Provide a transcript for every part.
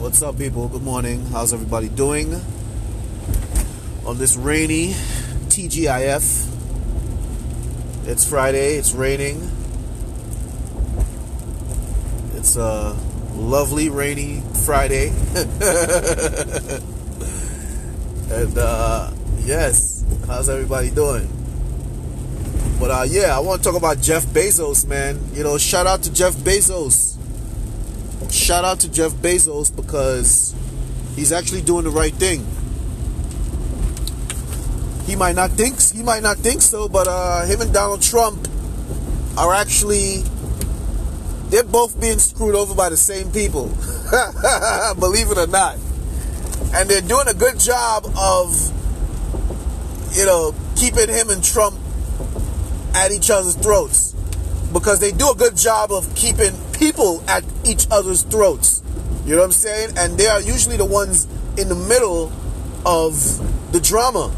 What's up, people? Good morning. How's everybody doing on this rainy TGIF? It's Friday. It's raining. It's a lovely rainy Friday, and uh, yes, how's everybody doing? But uh, yeah, I want to talk about Jeff Bezos, man. You know, shout out to Jeff Bezos. Shout out to Jeff Bezos because he's actually doing the right thing. He might not think he might not think so, but uh, him and Donald Trump are actually they're both being screwed over by the same people. Believe it or not. And they're doing a good job of you know keeping him and Trump at each other's throats because they do a good job of keeping people at each other's throats. You know what I'm saying? And they are usually the ones in the middle of the drama,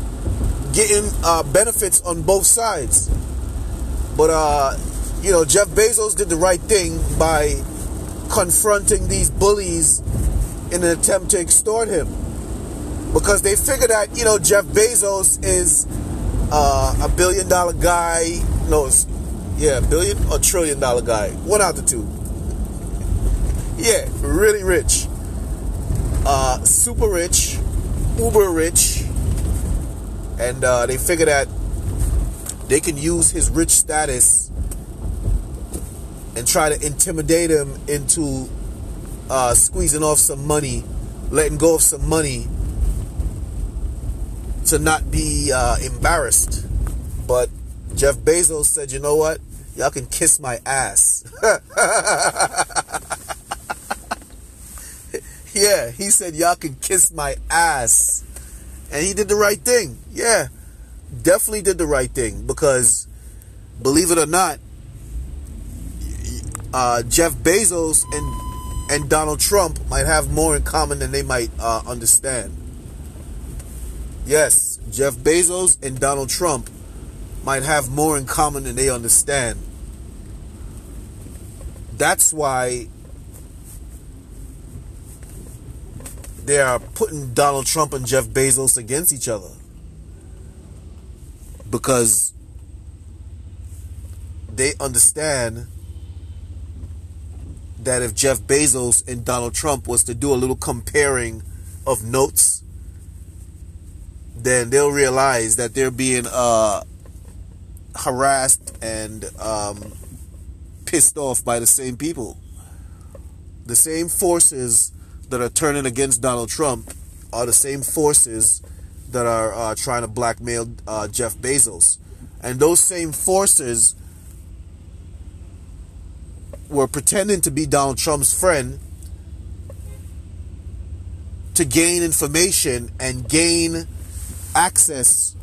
getting uh, benefits on both sides. But uh, you know, Jeff Bezos did the right thing by confronting these bullies in an attempt to extort him, because they figure that you know Jeff Bezos is uh, a billion dollar guy. No, yeah, billion or trillion dollar guy. One out the two. Yeah, really rich. Uh, super rich, uber rich. And uh, they figure that they can use his rich status and try to intimidate him into uh, squeezing off some money, letting go of some money to not be uh, embarrassed. But Jeff Bezos said, you know what? Y'all can kiss my ass. he said, y'all can kiss my ass. And he did the right thing. Yeah, definitely did the right thing because, believe it or not, uh, Jeff Bezos and and Donald Trump might have more in common than they might uh, understand. Yes, Jeff Bezos and Donald Trump might have more in common than they understand. That's why they are putting Donald Trump and Jeff Bezos against each other. Because they understand that if Jeff Bezos and Donald Trump was to do a little comparing of notes, then they'll realize that they're being uh, harassed and um, pissed off by the same people. The same forces that are turning against Donald Trump are the same forces that are uh, trying to blackmail uh, Jeff Bezos. And those same forces were pretending to be Donald Trump's friend to gain information and gain access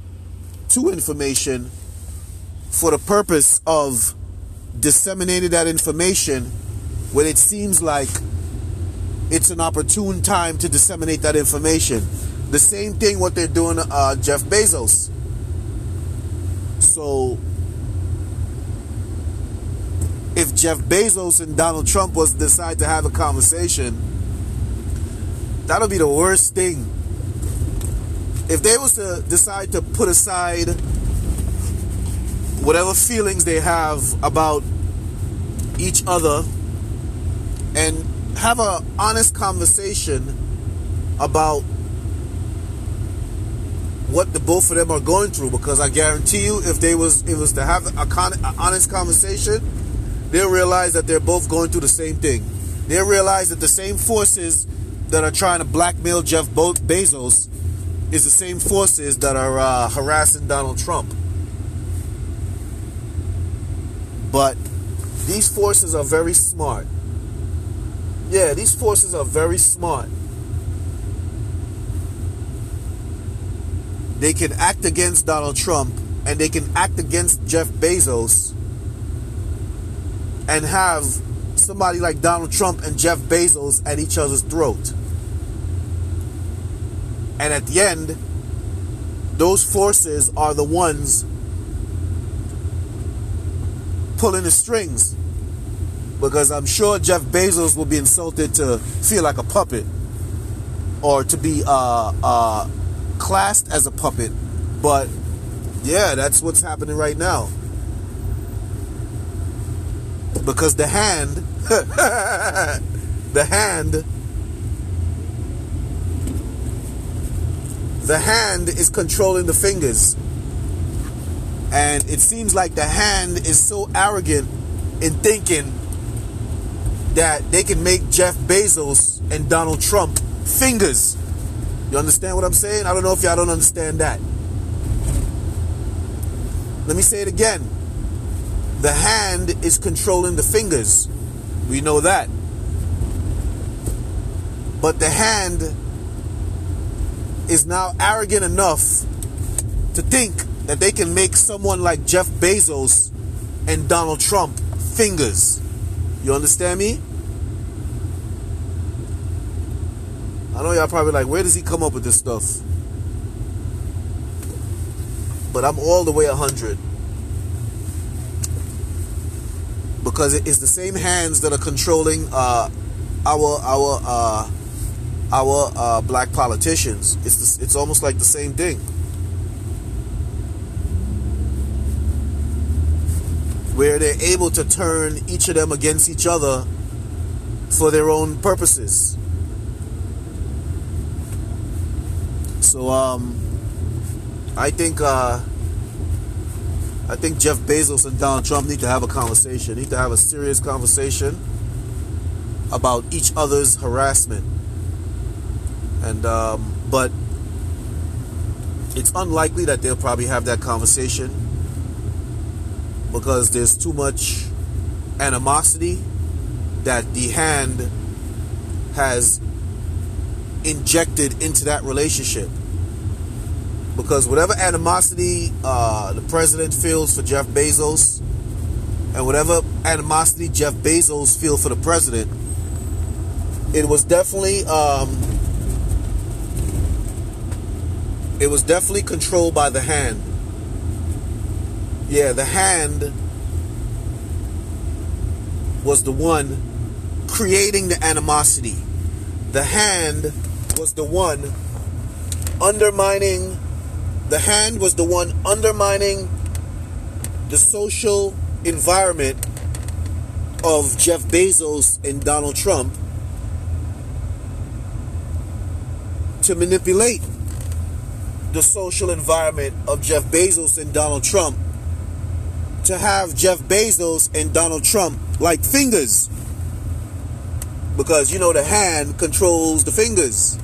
to information for the purpose of disseminating that information when it seems like it's an opportune time to disseminate that information. The same thing what they're doing uh, Jeff Bezos. So if Jeff Bezos and Donald Trump was decide to have a conversation, that'll be the worst thing. If they was to decide to put aside whatever feelings they have about each other and have an honest conversation about what the both of them are going through because I guarantee you if they was it was to have a, con, a honest conversation they'll realize that they're both going through the same thing they'll realize that the same forces that are trying to blackmail Jeff Bezos is the same forces that are uh, harassing Donald Trump but these forces are very smart. Yeah, these forces are very smart. They can act against Donald Trump and they can act against Jeff Bezos and have somebody like Donald Trump and Jeff Bezos at each other's throat. And at the end, those forces are the ones pulling the strings because I'm sure Jeff Bezos will be insulted to feel like a puppet. or to be uh, uh, classed as a puppet. But yeah, that's what's happening right now. Because the hand, the hand, the hand is controlling the fingers. And it seems like the hand is so arrogant in thinking that they can make Jeff Bezos and Donald Trump fingers. You understand what I'm saying? I don't know if y'all don't understand that. Let me say it again. The hand is controlling the fingers. We know that. But the hand is now arrogant enough to think that they can make someone like Jeff Bezos and Donald Trump fingers. You understand me? I know y'all probably like, where does he come up with this stuff? But I'm all the way 100. Because it's the same hands that are controlling uh, our our uh, our uh, black politicians. It's the, it's almost like the same thing. Where they're able to turn each of them against each other for their own purposes. So um, I think uh, I think Jeff Bezos and Donald Trump need to have a conversation. Need to have a serious conversation about each other's harassment. And um, but it's unlikely that they'll probably have that conversation because there's too much animosity that the hand has injected into that relationship. Because whatever animosity uh, the president feels for Jeff Bezos, and whatever animosity Jeff Bezos feels for the president, it was definitely um, it was definitely controlled by the hand. Yeah, the hand was the one creating the animosity. The hand was the one undermining, the hand was the one undermining the social environment of Jeff Bezos and Donald Trump to manipulate the social environment of Jeff Bezos and Donald Trump to have Jeff Bezos and Donald Trump like fingers. Because you know the hand controls the fingers.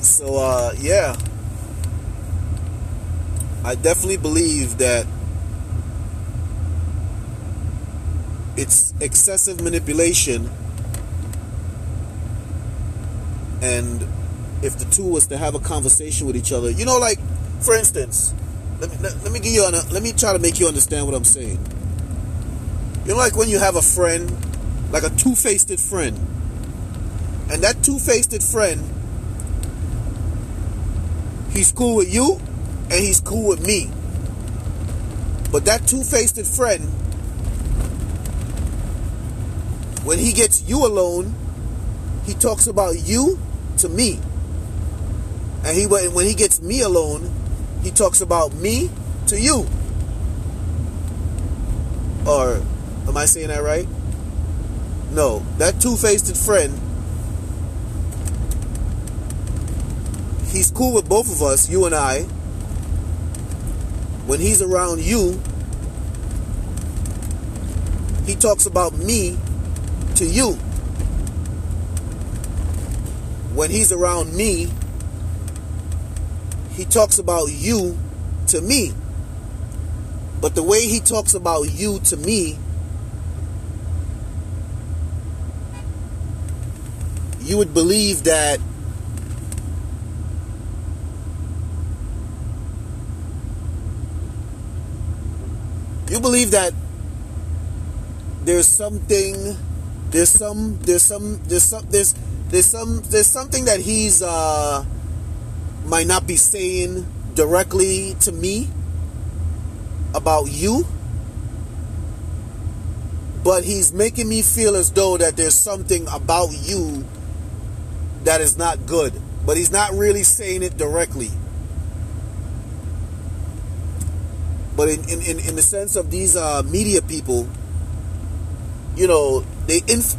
So uh, yeah, I definitely believe that it's excessive manipulation, and if the two was to have a conversation with each other, you know, like for instance, let me let, let me give you a, let me try to make you understand what I'm saying. You know, like when you have a friend, like a two-faced friend, and that two-faced friend He's cool with you and he's cool with me. But that two faced friend, when he gets you alone, he talks about you to me. And he when he gets me alone, he talks about me to you. Or am I saying that right? No, that two faced friend he's cool with both of us, you and I. When he's around you, he talks about me to you. When he's around me, he talks about you to me. But the way he talks about you to me, you would believe that you believe that there's something there's some there's some there's some there's there's some there's something that he's uh might not be saying directly to me about you but he's making me feel as though that there's something about you that is not good. But he's not really saying it directly. But in, in, in, in the sense of these uh, media people, you know, they inf-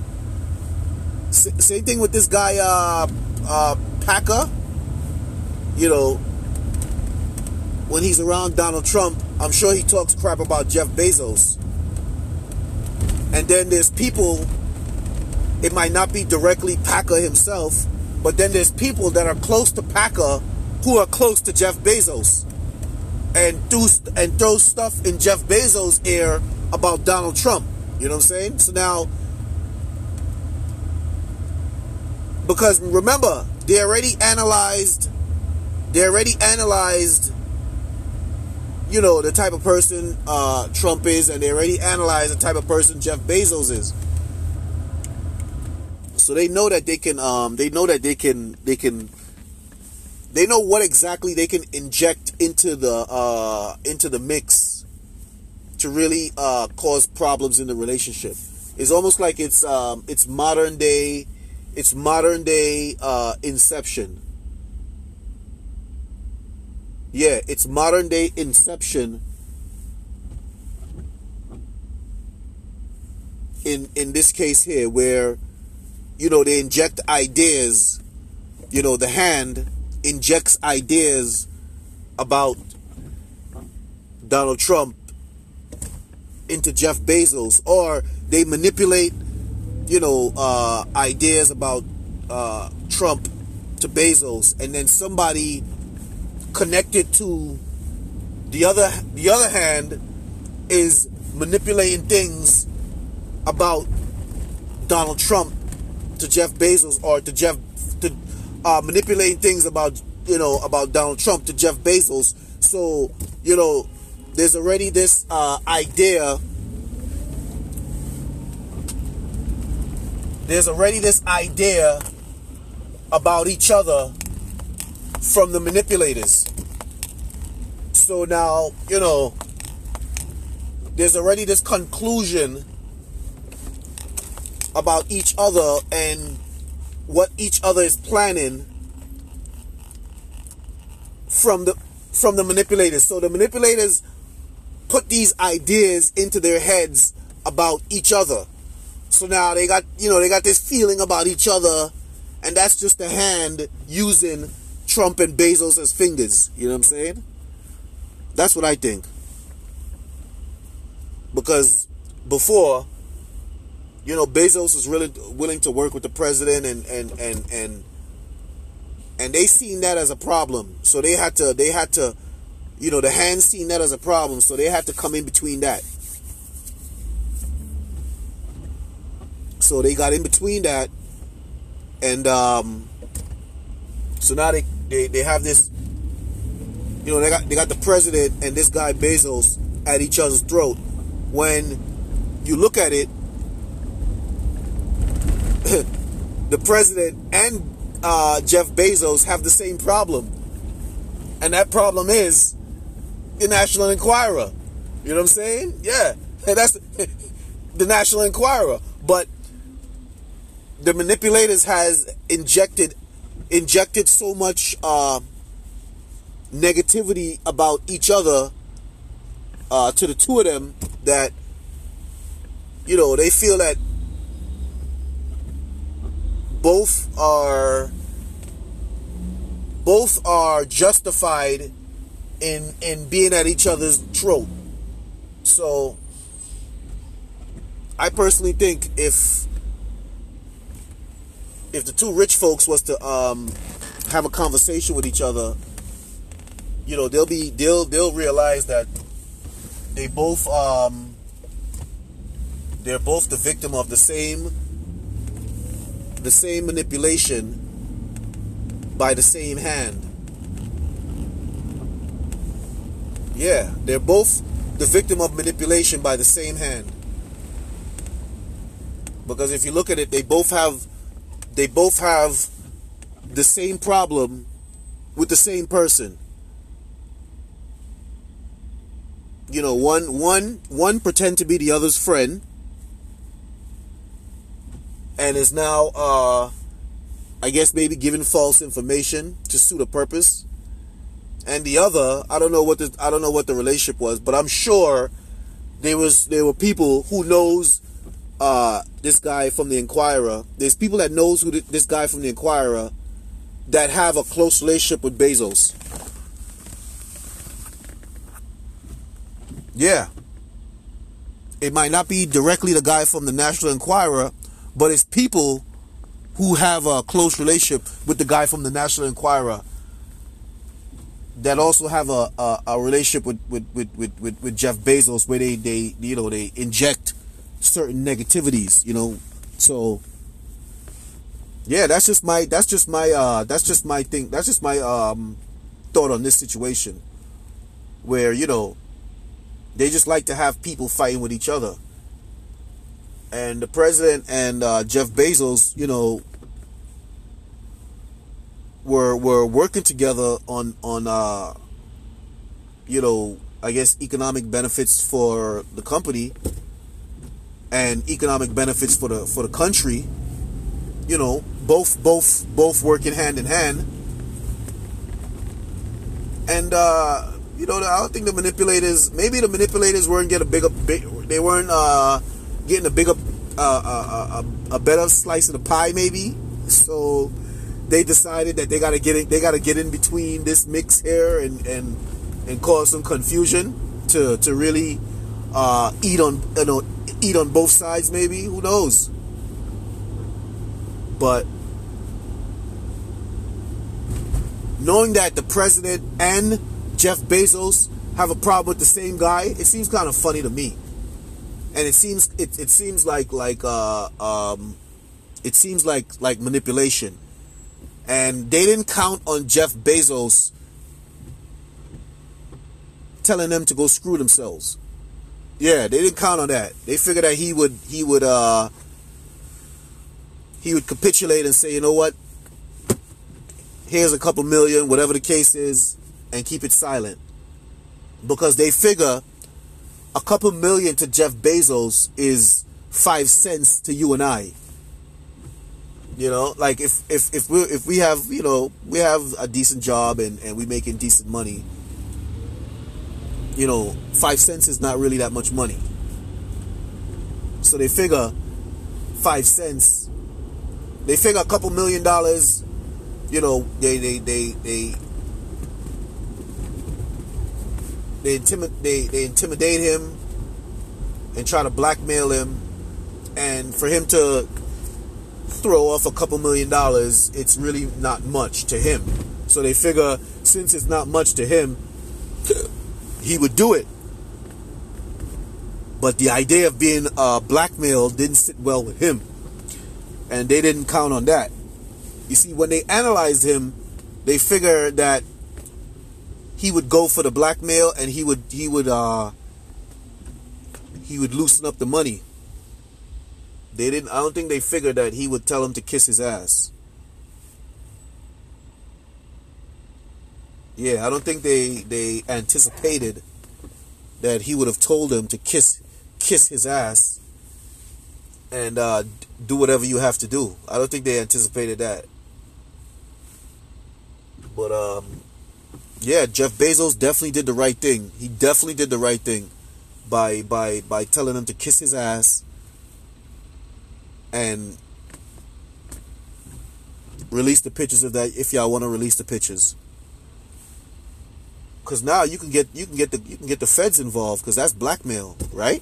same thing with this guy uh, uh, Pecker. You know, when he's around Donald Trump, I'm sure he talks crap about Jeff Bezos. And then there's people, it might not be directly Pecker himself, but then there's people that are close to Pecker who are close to Jeff Bezos and do and throw stuff in Jeff Bezos' ear about Donald Trump. You know what I'm saying? So now, because remember, they already analyzed, they already analyzed, you know, the type of person uh, Trump is, and they already analyzed the type of person Jeff Bezos is. So they know that they can, um, they know that they can, they can they know what exactly they can inject into the uh, into the mix to really uh, cause problems in the relationship. It's almost like it's um, it's modern day, it's modern day uh, Inception. Yeah, it's modern day Inception. In in this case here, where you know they inject ideas, you know the hand injects ideas about Donald Trump into Jeff Bezos, or they manipulate, you know, uh, ideas about uh, Trump to Bezos, and then somebody connected to the other the other hand is manipulating things about Donald Trump to Jeff Bezos or to Jeff to uh, manipulating things about you know about Donald Trump to Jeff Bezos. So you know, there's already this uh, idea. There's already this idea about each other from the manipulators. So now, you know, there's already this conclusion about each other and what each other is planning from the from the manipulators. So the manipulators put these ideas into their heads about each other. So now they got you know they got this feeling about each other, and that's just the hand using Trump and Bezos fingers. You know what I'm saying? That's what I think. Because before you know, Bezos was really willing to work with the president and and and and and they seen that as a problem. So they had to they had to you know, the hands seen that as a problem, so they had to come in between that. So they got in between that and um so now they they, they have this you know, they got they got the president and this guy Bezos at each other's throat. When you look at it, the president and uh, Jeff Bezos have the same problem. And that problem is the National Enquirer. You know what I'm saying? Yeah. That's the National Enquirer. But the manipulators has injected injected so much uh, negativity about each other uh, to the two of them that you know they feel that both are both are justified in in being at each other's throat. So I personally think if if the two rich folks was to um, have a conversation with each other, you know, they'll be they'll they'll realize that they both um, they're both the victim of the same the same manipulation by the same hand. Yeah, they're both the victim of manipulation by the same hand. Because if you look at it, they both have they both have the same problem with the same person. You know, one one one pretend to be the other's friend and is now uh, I guess maybe giving false information to suit a purpose. And the other, I don't know what the I don't know what the relationship was, but I'm sure there was there were people who knows uh, this guy from the Enquirer. There's people that knows who this guy from the Enquirer that have a close relationship with Bezos. Yeah. It might not be directly the guy from the National Enquirer, but it's people who have a close relationship with the guy from the National Enquirer that also have a, a, a relationship with, with, with, with, with Jeff Bezos where they, they you know they inject certain negativities, you know. So yeah, that's just my that's just my uh that's just my thing. That's just my um thought on this situation where, you know, they just like to have people fighting with each other. And the president and uh, Jeff Bezos, you know, were were working together on on uh, you know, I guess economic benefits for the company and economic benefits for the for the country. You know, both both both working hand in hand. And uh, you know, I don't think the manipulators. Maybe the manipulators weren't getting a bigger. Big, they weren't uh, getting a bigger, uh, uh, uh, a better slice of the pie. Maybe so. They decided that they gotta get in. They gotta get in between this mix here and and and cause some confusion to to really uh, eat on you know eat on both sides, maybe. Who knows? But knowing that the president and Jeff Bezos have a problem with the same guy, it seems kind of funny to me. And it seems it, it seems like like uh, um, it seems like like manipulation. And they didn't count on Jeff Bezos telling them to go screw themselves. Yeah, they didn't count on that. They figured that he would he would uh he would capitulate and say, you know what? Here's a couple million, whatever the case is, and keep it silent. Because they figure a couple million to Jeff Bezos is five cents to you and I. You know, like if if if we if we have you know we have a decent job and and we making decent money, you know, five cents is not really that much money. So they figure five cents. They figure a couple million dollars. You know, they they they they they intimidate they, they intimidate him and try to blackmail him, and for him to throw off a couple million dollars, it's really not much to him. So they figure since it's not much to him, he would do it. But the idea of being uh, blackmailed didn't sit well with him. And they didn't count on that. You see, when they analyzed him, they figured that he would go for the blackmail and he would he would uh he would loosen up the money. They didn't I don't think they figured that he would tell him to kiss his ass. Yeah, I don't think they they anticipated that he would have told him to kiss kiss his ass and uh, do whatever you have to do. I don't think they anticipated that. But um, yeah, Jeff Bezos definitely did the right thing. He definitely did the right thing by by by telling him to kiss his ass and release the pictures of that if y'all want to release the pictures because now you can get you can get the you can get the feds involved because that's blackmail, right?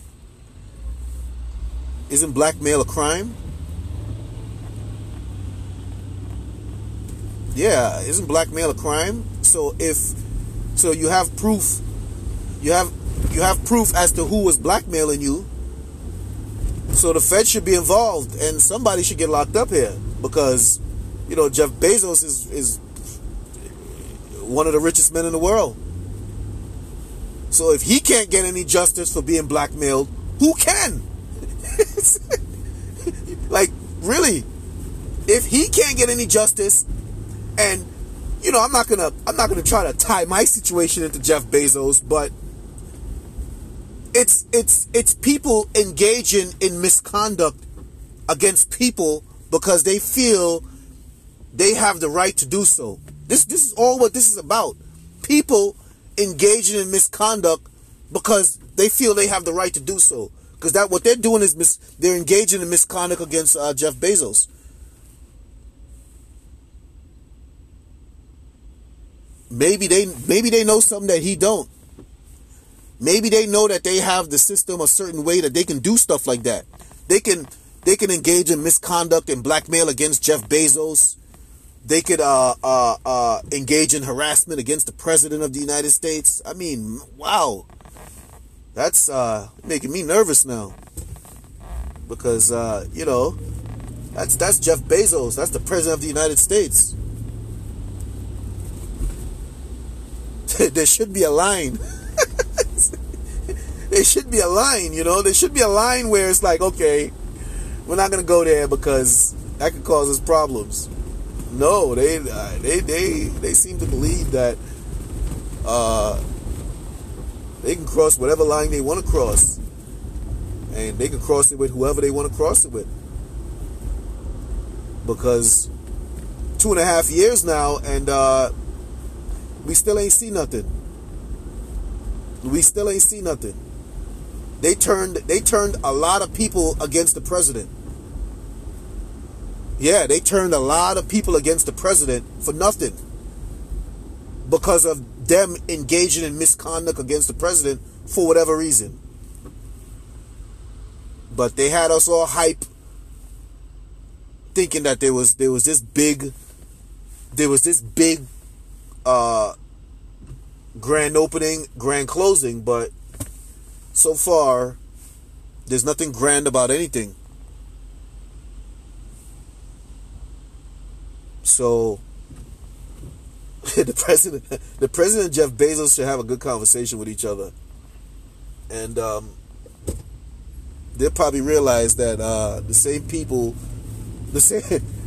Isn't blackmail a crime? Yeah, isn't blackmail a crime? So if so you have proof you have you have proof as to who was blackmailing you. So the Fed should be involved and somebody should get locked up here because you know Jeff Bezos is is one of the richest men in the world. So if he can't get any justice for being blackmailed, who can? like, really? If he can't get any justice, and you know, I'm not gonna I'm not gonna try to tie my situation into Jeff Bezos, but it's it's it's people engaging in misconduct against people because they feel they have the right to do so. This this is all what this is about. People engaging in misconduct because they feel they have the right to do so. Because that what they're doing is mis, they're engaging in misconduct against uh, Jeff Bezos. Maybe they maybe they know something that he don't. Maybe they know that they have the system a certain way that they can do stuff like that. They can they can engage in misconduct and blackmail against Jeff Bezos. They could uh, uh, uh, engage in harassment against the president of the United States. I mean, wow, that's uh, making me nervous now because uh, you know that's that's Jeff Bezos. That's the president of the United States. there should be a line. there should be a line, you know. There should be a line where it's like, okay, we're not gonna go there because that could cause us problems. No, they uh, they they they seem to believe that uh, they can cross whatever line they want to cross, and they can cross it with whoever they want to cross it with. Because two and a half years now, and uh, we still ain't see nothing. We still ain't see nothing. They turned they turned a lot of people against the president. Yeah, they turned a lot of people against the president for nothing. Because of them engaging in misconduct against the president for whatever reason. But they had us all hype thinking that there was there was this big there was this big uh grand opening, grand closing, but so far there's nothing grand about anything. So the president, the president Jeff Bezos should have a good conversation with each other, and um, they'll probably realize that uh, the same people, the same,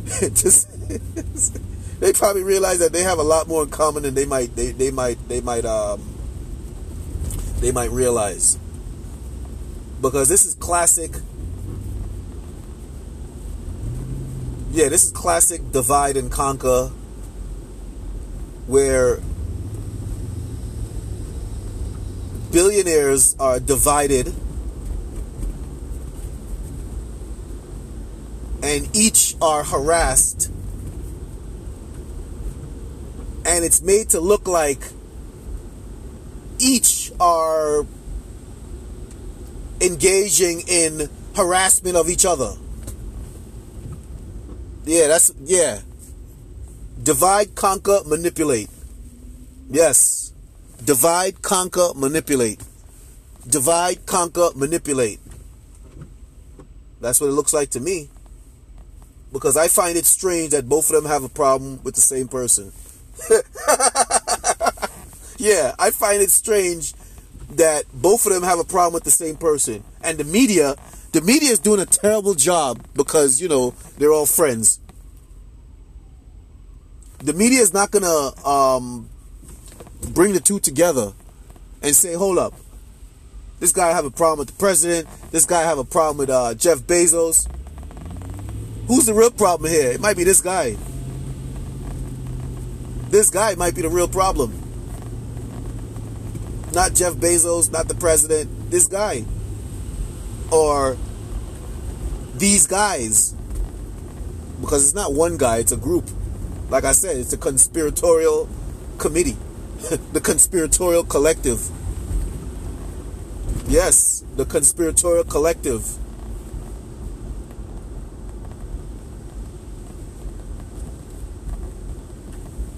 they probably realize that they have a lot more in common than they might, they, they might, they might, um, they might realize, because this is classic yeah, this is classic divide and conquer where billionaires are divided and each are harassed. And it's made to look like each are engaging in harassment of each other yeah, that's yeah. Divide, conquer, manipulate. Yes. Divide, conquer, manipulate. Divide, conquer, manipulate. That's what it looks like to me. Because I find it strange that both of them have a problem with the same person. yeah, I find it strange that both of them have a problem with the same person. And the media the media is doing a terrible job because, you know, they're all friends. The media is not going to um, bring the two together and say, hold up, this guy have a problem with the president. This guy have a problem with uh, Jeff Bezos. Who's the real problem here? It might be this guy. This guy might be the real problem. Not Jeff Bezos, not the president. This guy or these guys. Because it's not one guy it's a group. Like i said it's a conspiratorial committee. The conspiratorial collective. Yes the conspiratorial collective.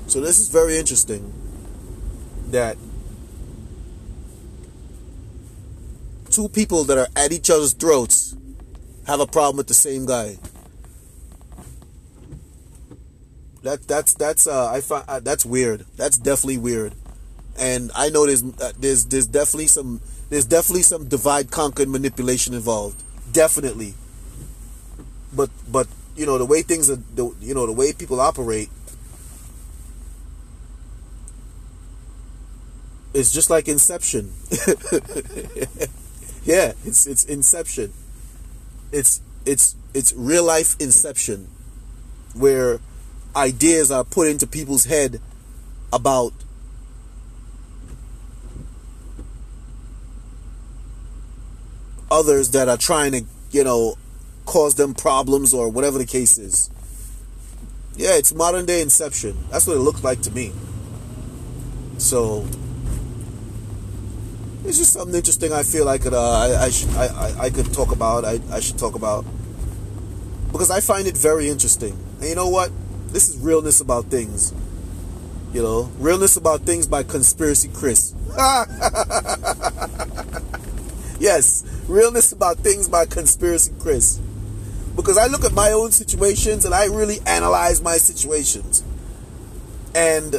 So this is very interesting that two people that are at each other's throats have a problem with the same guy. That that's that's uh I find uh, that's weird. That's definitely weird. And I know there's uh, there's there's definitely some there's definitely some divide conquer manipulation involved. Definitely. But but you know the way things are the, you know the way people operate it's just like inception. Yeah, it's it's Inception. It's it's it's real life Inception, where ideas are put into people's head about others that are trying to, you know, cause them problems or whatever the case is. Yeah, it's modern day inception. That's what it looks like to me. So it's just something interesting. I feel I could uh, I I, should, I, I could talk about. I I should talk about because I find it very interesting. And you know what? This is realness about things. You know, realness about things by conspiracy Chris. yes, realness about things by conspiracy Chris. Because I look at my own situations and I really analyze my situations. And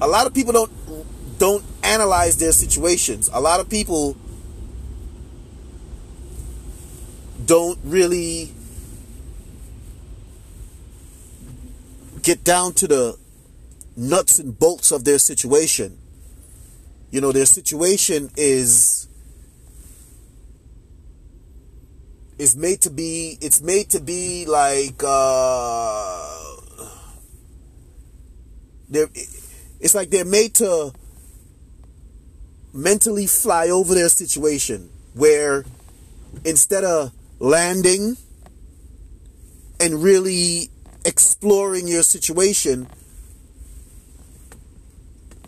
a lot of people don't don't analyze their situations. A lot of people don't really get down to the nuts and bolts of their situation. You know, their situation is is made to be it's made to be like uh they're it's like they're made to mentally fly over their situation where instead of landing and really exploring your situation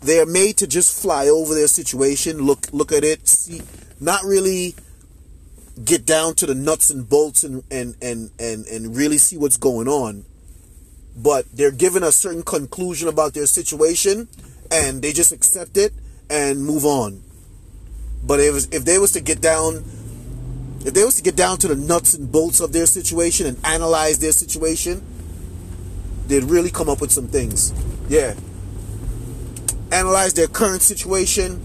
they're made to just fly over their situation look look at it see not really get down to the nuts and bolts and and and and, and really see what's going on. But they're given a certain conclusion about their situation and they just accept it and move on but if, if they was to get down if they was to get down to the nuts and bolts of their situation and analyze their situation they'd really come up with some things yeah analyze their current situation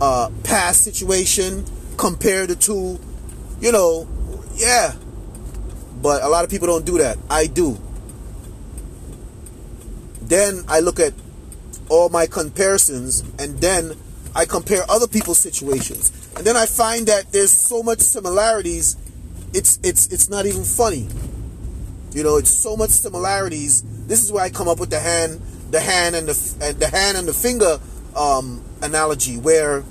uh past situation compare the two you know, yeah. But a lot of people don't do that. I do. Then I look at all my comparisons and then I compare other people's situations. And then I find that there's so much similarities, it's it's it's not even funny. You know, it's so much similarities. This is where I come up with the hand, the hand and the and the hand and the finger um, analogy, where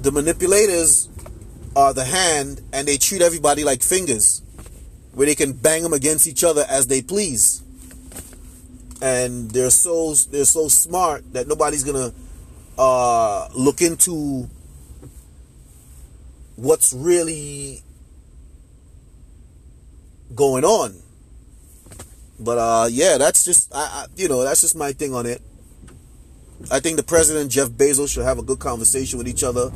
the manipulators are the hand and they treat everybody like fingers where they can bang them against each other as they please. And they're so they're so smart that nobody's gonna uh, look into what's really going on. But uh, yeah that's just I, I, you know that's just my thing on it. I think the president Jeff Bezos should have a good conversation with each other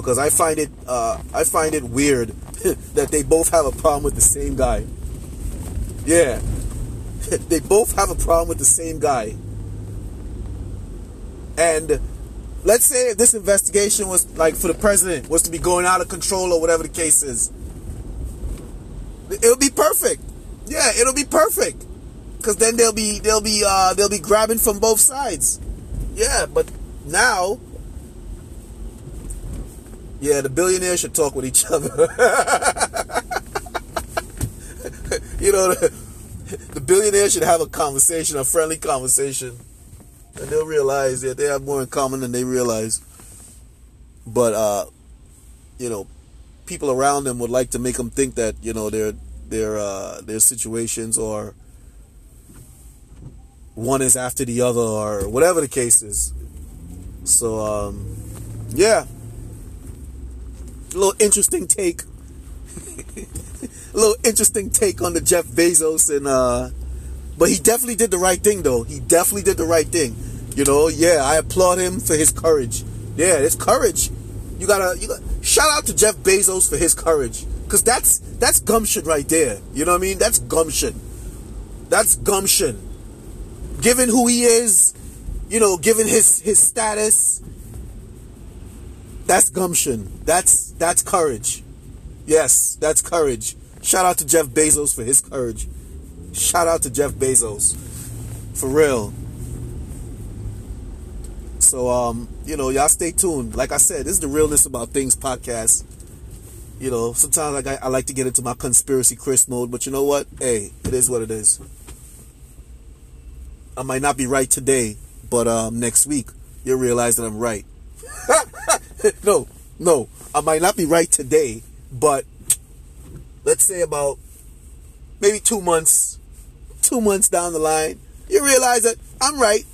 because I find it uh, I find it weird that they both have a problem with the same guy. Yeah, they both have a problem with the same guy. And let's say if this investigation was like for the president was to be going out of control or whatever the case is, it'll be perfect. Yeah, it'll be perfect because then they'll be they'll be uh, they'll be grabbing from both sides. Yeah, but now yeah, the billionaires should talk with each other. you know, the, the billionaires should have a conversation, a friendly conversation. And they'll realize that they have more in common than they realize. But, uh, you know, people around them would like to make them think that, you know, their, their, uh, their situations or one is after the other or whatever the case is. So, um, yeah little interesting take. a little interesting take on the Jeff Bezos and uh but he definitely did the right thing though. He definitely did the right thing. You know, yeah, I applaud him for his courage. Yeah, it's courage. You gotta you gotta shout out to Jeff Bezos for his courage. Cause that's that's gumption right there. You know what I mean? That's gumption. That's gumption. Given who he is, you know, given his his status, that's gumption. That's that's courage. Yes, that's courage. Shout out to Jeff Bezos for his courage. Shout out to Jeff Bezos. For real. So um, you know, y'all stay tuned. Like I said, this is the realness about things podcast. You know, sometimes like I, I like to get into my conspiracy Chris mode, but you know what? Hey, it is what it is. I might not be right today, but um, next week you'll realize that I'm right. no, no, I might not be right today, but let's say about maybe two months, two months down the line, you realize that I'm right.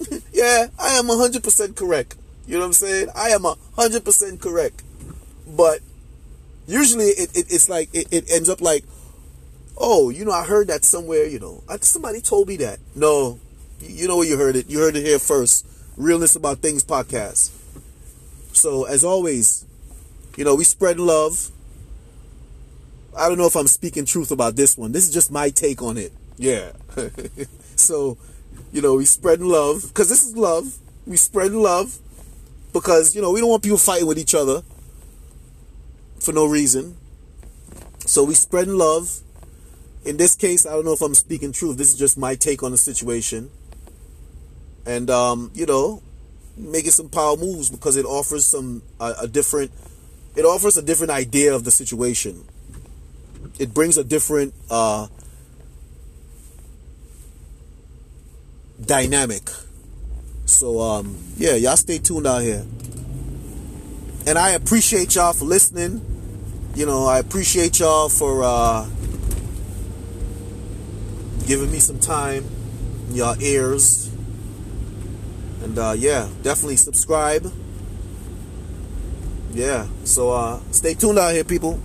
yeah, I am 100% correct. You know what I'm saying? I am 100% correct. But usually it, it it's like, it, it ends up like, oh, you know, I heard that somewhere, you know, somebody told me that. No, you know where you heard it. You heard it here first. Realness About Things podcast. So, as always, you know, we spread love. I don't know if I'm speaking truth about this one. This is just my take on it. Yeah. so, you know, we spread love because this is love. We spread love because, you know, we don't want people fighting with each other for no reason. So we spread love. In this case, I don't know if I'm speaking truth. This is just my take on the situation and um, you know, making some power moves because it offers some a, a different it offers a different idea of the situation. It brings a different uh, dynamic. So um, yeah, y'all stay tuned out here. And I appreciate y'all for listening. You know, I appreciate y'all for uh, giving me some time, y'all ears. And uh, yeah, definitely subscribe. Yeah, so uh, stay tuned out here, people.